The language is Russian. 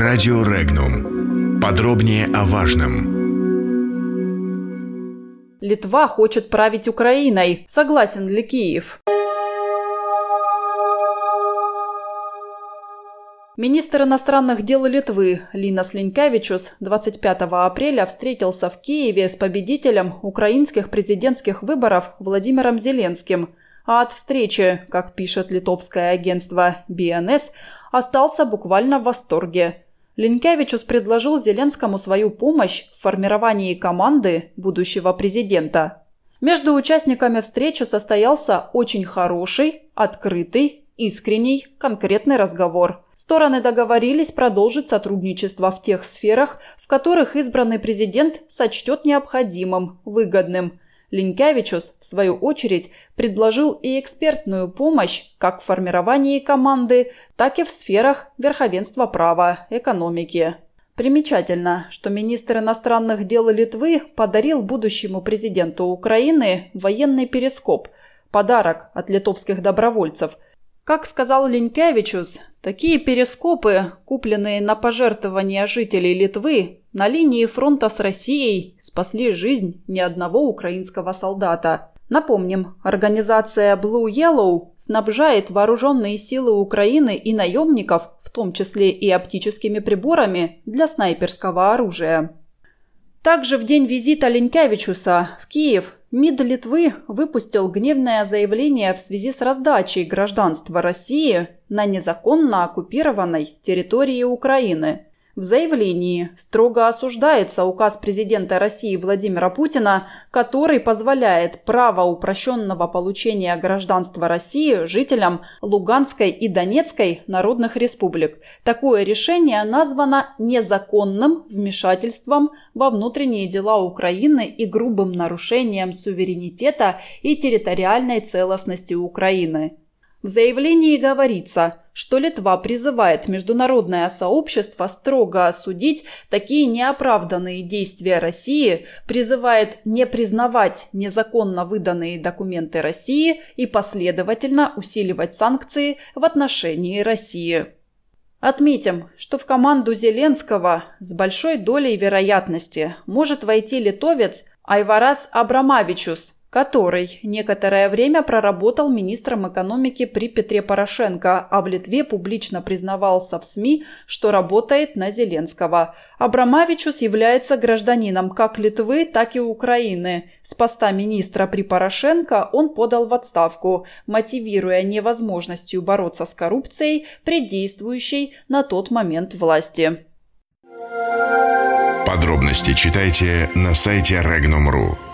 Радио Регнум. Подробнее о важном. Литва хочет править Украиной. Согласен ли Киев? Министр иностранных дел Литвы Линас Линкевичус 25 апреля встретился в Киеве с победителем украинских президентских выборов Владимиром Зеленским. А от встречи, как пишет литовское агентство БНС, остался буквально в восторге. Линкевичус предложил Зеленскому свою помощь в формировании команды будущего президента. Между участниками встречи состоялся очень хороший, открытый искренний, конкретный разговор. Стороны договорились продолжить сотрудничество в тех сферах, в которых избранный президент сочтет необходимым, выгодным. Линкевичус, в свою очередь, предложил и экспертную помощь как в формировании команды, так и в сферах верховенства права, экономики. Примечательно, что министр иностранных дел Литвы подарил будущему президенту Украины военный перископ – подарок от литовских добровольцев – как сказал Ленькевичус, такие перископы, купленные на пожертвования жителей Литвы, на линии фронта с Россией спасли жизнь ни одного украинского солдата. Напомним, организация Blue Yellow снабжает вооруженные силы Украины и наемников, в том числе и оптическими приборами для снайперского оружия. Также в день визита Ленькевичуса в Киев МИД Литвы выпустил гневное заявление в связи с раздачей гражданства России на незаконно оккупированной территории Украины – в заявлении строго осуждается указ президента России Владимира Путина, который позволяет право упрощенного получения гражданства России жителям Луганской и Донецкой народных республик. Такое решение названо незаконным вмешательством во внутренние дела Украины и грубым нарушением суверенитета и территориальной целостности Украины. В заявлении говорится, что Литва призывает международное сообщество строго осудить такие неоправданные действия России, призывает не признавать незаконно выданные документы России и последовательно усиливать санкции в отношении России. Отметим, что в команду Зеленского с большой долей вероятности может войти литовец Айварас Абрамавичус – который некоторое время проработал министром экономики при Петре Порошенко, а в Литве публично признавался в СМИ, что работает на Зеленского. Абрамавичус является гражданином как Литвы, так и Украины. С поста министра при Порошенко он подал в отставку, мотивируя невозможностью бороться с коррупцией при действующей на тот момент власти. Подробности читайте на сайте Regnum.ru.